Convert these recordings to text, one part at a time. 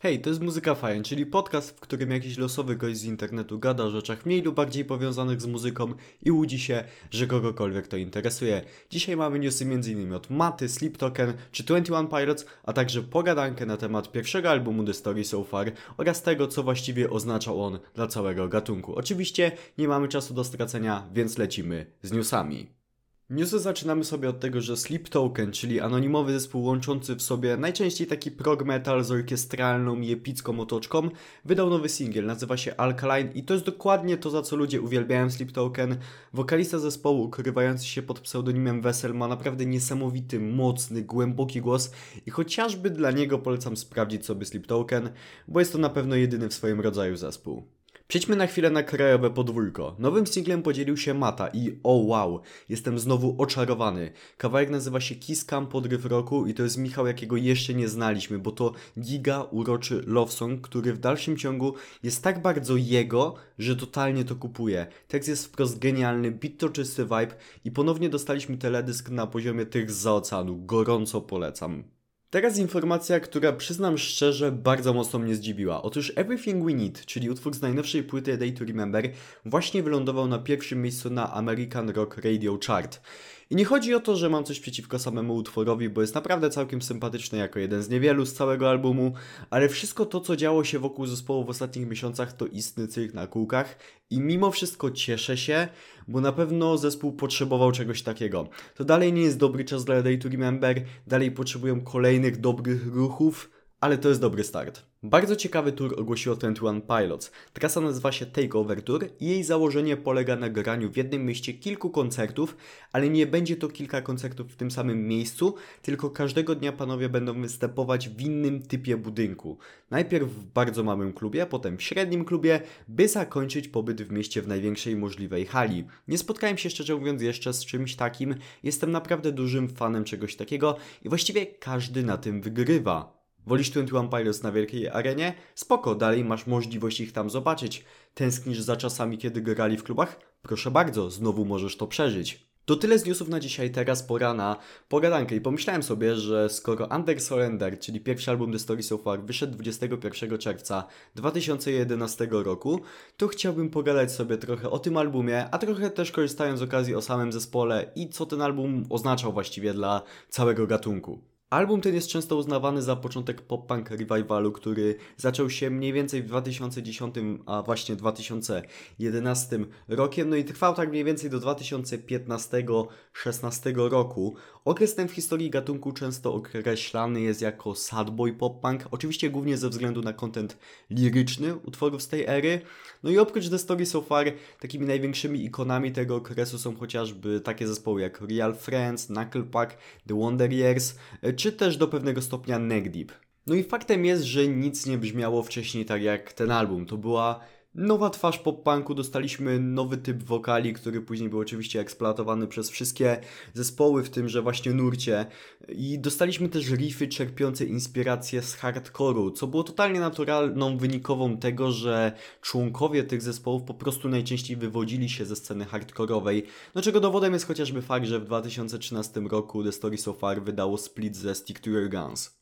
Hej, to jest Muzyka Fajn, czyli podcast, w którym jakiś losowy gość z internetu gada o rzeczach mniej lub bardziej powiązanych z muzyką i łudzi się, że kogokolwiek to interesuje. Dzisiaj mamy newsy m.in. od Maty, Sleep Token czy 21 Pilots, a także pogadankę na temat pierwszego albumu The Story So Far oraz tego, co właściwie oznaczał on dla całego gatunku. Oczywiście nie mamy czasu do stracenia, więc lecimy z newsami. Newsy zaczynamy sobie od tego, że Sleep Token, czyli anonimowy zespół łączący w sobie najczęściej taki prog metal z orkiestralną i epicką otoczką, wydał nowy singiel, nazywa się Alkaline i to jest dokładnie to, za co ludzie uwielbiają Sleep Token. Wokalista zespołu, ukrywający się pod pseudonimem Wessel, ma naprawdę niesamowity, mocny, głęboki głos i chociażby dla niego polecam sprawdzić sobie Sleep Token, bo jest to na pewno jedyny w swoim rodzaju zespół. Przejdźmy na chwilę na krajowe podwójko. Nowym singlem podzielił się Mata i o oh wow, jestem znowu oczarowany. Kawałek nazywa się Kiss Cam Podryw Roku i to jest Michał, jakiego jeszcze nie znaliśmy, bo to giga uroczy love song, który w dalszym ciągu jest tak bardzo jego, że totalnie to kupuje. Tekst jest wprost genialny, beat to czysty vibe i ponownie dostaliśmy teledysk na poziomie tych z oceanu. Gorąco polecam. Teraz informacja, która przyznam szczerze bardzo mocno mnie zdziwiła. Otóż Everything We Need, czyli utwór z najnowszej płyty A Day to Remember, właśnie wylądował na pierwszym miejscu na American Rock Radio Chart. I nie chodzi o to, że mam coś przeciwko samemu utworowi, bo jest naprawdę całkiem sympatyczny jako jeden z niewielu z całego albumu, ale wszystko to, co działo się wokół zespołu w ostatnich miesiącach, to istny cyrk na kółkach i mimo wszystko cieszę się, bo na pewno zespół potrzebował czegoś takiego. To dalej nie jest dobry czas dla Day to Remember, dalej potrzebują kolejnych dobrych ruchów, ale to jest dobry start. Bardzo ciekawy tour ogłosiło 21 Pilots. Trasa nazywa się Takeover Tour i jej założenie polega na graniu w jednym mieście kilku koncertów, ale nie będzie to kilka koncertów w tym samym miejscu, tylko każdego dnia panowie będą występować w innym typie budynku. Najpierw w bardzo małym klubie, potem w średnim klubie, by zakończyć pobyt w mieście w największej możliwej hali. Nie spotkałem się szczerze mówiąc jeszcze z czymś takim, jestem naprawdę dużym fanem czegoś takiego i właściwie każdy na tym wygrywa. Wolisz 21 Pilots na wielkiej arenie? Spoko, dalej masz możliwość ich tam zobaczyć. Tęsknisz za czasami, kiedy grali w klubach? Proszę bardzo, znowu możesz to przeżyć. To tyle z newsów na dzisiaj, teraz pora na pogadankę i pomyślałem sobie, że skoro Under Surrender, czyli pierwszy album The Story So Far, wyszedł 21 czerwca 2011 roku, to chciałbym pogadać sobie trochę o tym albumie, a trochę też korzystając z okazji o samym zespole i co ten album oznaczał właściwie dla całego gatunku. Album ten jest często uznawany za początek pop-punk revivalu, który zaczął się mniej więcej w 2010, a właśnie 2011 rokiem, no i trwał tak mniej więcej do 2015-16 roku. Okres ten w historii gatunku często określany jest jako sadboy pop-punk, oczywiście głównie ze względu na kontent liryczny utworów z tej ery. No i oprócz The Story So Far, takimi największymi ikonami tego okresu są chociażby takie zespoły jak Real Friends, Knuckle Pack, The Wonder Years, czy też do pewnego stopnia Neck Deep. No i faktem jest, że nic nie brzmiało wcześniej tak jak ten album. To była nowa twarz pop-punku, dostaliśmy nowy typ wokali, który później był oczywiście eksploatowany przez wszystkie zespoły w tymże właśnie nurcie i dostaliśmy też riffy czerpiące inspiracje z hardcore'u, co było totalnie naturalną wynikową tego, że członkowie tych zespołów po prostu najczęściej wywodzili się ze sceny hardkorowej, no czego dowodem jest chociażby fakt, że w 2013 roku The Story So Far wydało split ze Stick to Your Guns.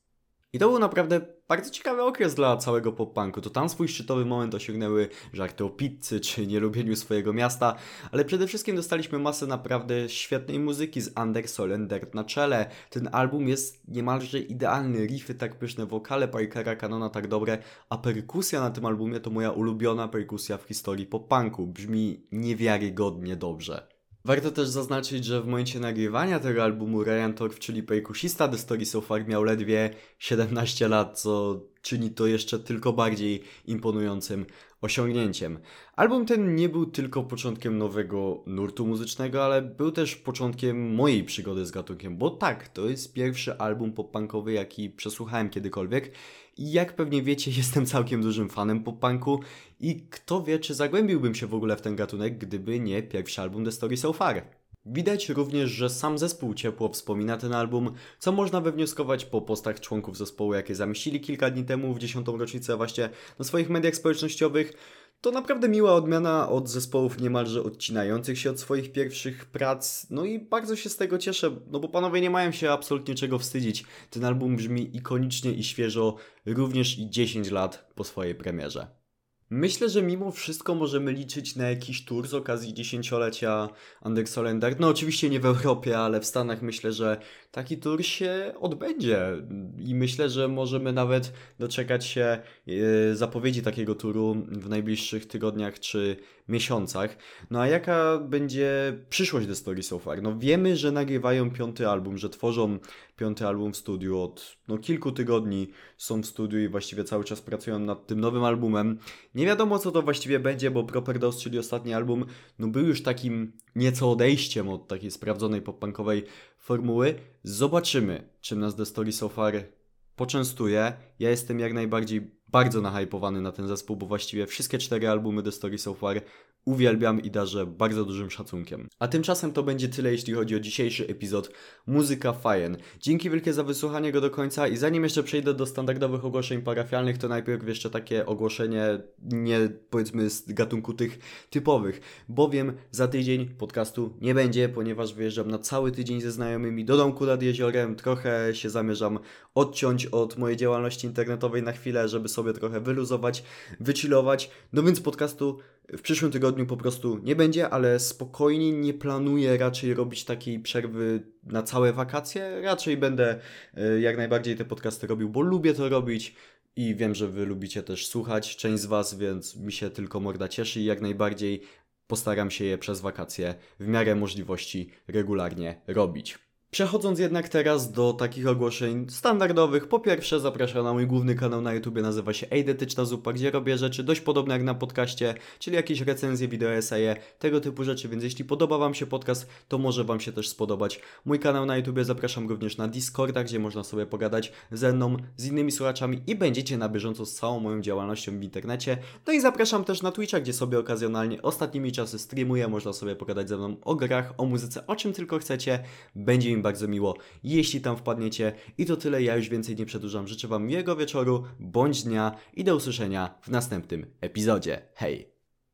I to był naprawdę bardzo ciekawy okres dla całego pop-punku. To tam swój szczytowy moment osiągnęły żarty o pizzy czy nielubieniu swojego miasta, ale przede wszystkim dostaliśmy masę naprawdę świetnej muzyki z Under Solender na czele. Ten album jest niemalże idealny, riffy tak pyszne, wokale Parkera Canona tak dobre, a perkusja na tym albumie to moja ulubiona perkusja w historii pop-punku. Brzmi niewiarygodnie dobrze. Warto też zaznaczyć, że w momencie nagrywania tego albumu Ryan Torf, czyli perkusista The Story So Far, miał ledwie 17 lat, co czyni to jeszcze tylko bardziej imponującym osiągnięciem. Album ten nie był tylko początkiem nowego nurtu muzycznego, ale był też początkiem mojej przygody z gatunkiem, bo tak, to jest pierwszy album pop-punkowy, jaki przesłuchałem kiedykolwiek i jak pewnie wiecie, jestem całkiem dużym fanem pop-punku i kto wie, czy zagłębiłbym się w ogóle w ten gatunek, gdyby nie pierwszy album The Story So Far. Widać również, że sam zespół ciepło wspomina ten album, co można wywnioskować po postach członków zespołu, jakie zamieścili kilka dni temu w dziesiątą rocznicę właśnie na swoich mediach społecznościowych. To naprawdę miła odmiana od zespołów niemalże odcinających się od swoich pierwszych prac. No i bardzo się z tego cieszę, no bo panowie nie mają się absolutnie czego wstydzić. Ten album brzmi ikonicznie i świeżo, również i 10 lat po swojej premierze. Myślę, że mimo wszystko możemy liczyć na jakiś tour z okazji dziesięciolecia Under Solender. No oczywiście nie w Europie, ale w Stanach myślę, że taki tour się odbędzie i myślę, że możemy nawet doczekać się e, zapowiedzi takiego turu w najbliższych tygodniach czy miesiącach. No a jaka będzie przyszłość The Story So Far? No wiemy, że nagrywają piąty album, że tworzą piąty album w studiu od no, kilku tygodni są w studiu i właściwie cały czas pracują nad tym nowym albumem. Nie wiadomo co to właściwie będzie, bo Proper Dose, czyli ostatni album, no był już takim nieco odejściem od takiej sprawdzonej pop-punkowej formuły. Zobaczymy, czym nas The Story So Far poczęstuje. Ja jestem jak najbardziej bardzo nahypowany na ten zespół, bo właściwie wszystkie cztery albumy The Story So Far uwielbiam i darzę bardzo dużym szacunkiem. A tymczasem to będzie tyle, jeśli chodzi o dzisiejszy epizod Muzyka Fajen. Dzięki wielkie za wysłuchanie go do końca i zanim jeszcze przejdę do standardowych ogłoszeń parafialnych, to najpierw jeszcze takie ogłoszenie nie powiedzmy z gatunku tych typowych, bowiem za tydzień podcastu nie będzie, ponieważ wyjeżdżam na cały tydzień ze znajomymi do domku nad jeziorem, trochę się zamierzam odciąć od mojej działalności internetowej na chwilę, żeby sobie trochę wyluzować, wychillować, no więc podcastu w przyszłym tygodniu po prostu nie będzie, ale spokojnie nie planuję raczej robić takiej przerwy na całe wakacje. Raczej będę e, jak najbardziej te podcasty robił, bo lubię to robić i wiem, że Wy lubicie też słuchać, część z Was, więc mi się tylko morda cieszy i jak najbardziej postaram się je przez wakacje w miarę możliwości regularnie robić. Przechodząc jednak teraz do takich ogłoszeń standardowych, po pierwsze zapraszam na mój główny kanał na YouTube, nazywa się Eidetyczna Zupa, gdzie robię rzeczy dość podobne jak na podcaście, czyli jakieś recenzje, wideo, eseje, tego typu rzeczy, więc jeśli podoba Wam się podcast, to może Wam się też spodobać. Mój kanał na YouTube zapraszam również na Discorda, gdzie można sobie pogadać ze mną, z innymi słuchaczami i będziecie na bieżąco z całą moją działalnością w internecie. No i zapraszam też na Twitcha, gdzie sobie okazjonalnie ostatnimi czasy streamuję, można sobie pogadać ze mną o grach, o muzyce, o czym tylko chcecie. Będzie mi bardzo miło, jeśli tam wpadniecie. I to tyle, ja już więcej nie przedłużam. Życzę Wam miłego wieczoru bądź dnia i do usłyszenia w następnym epizodzie. Hej!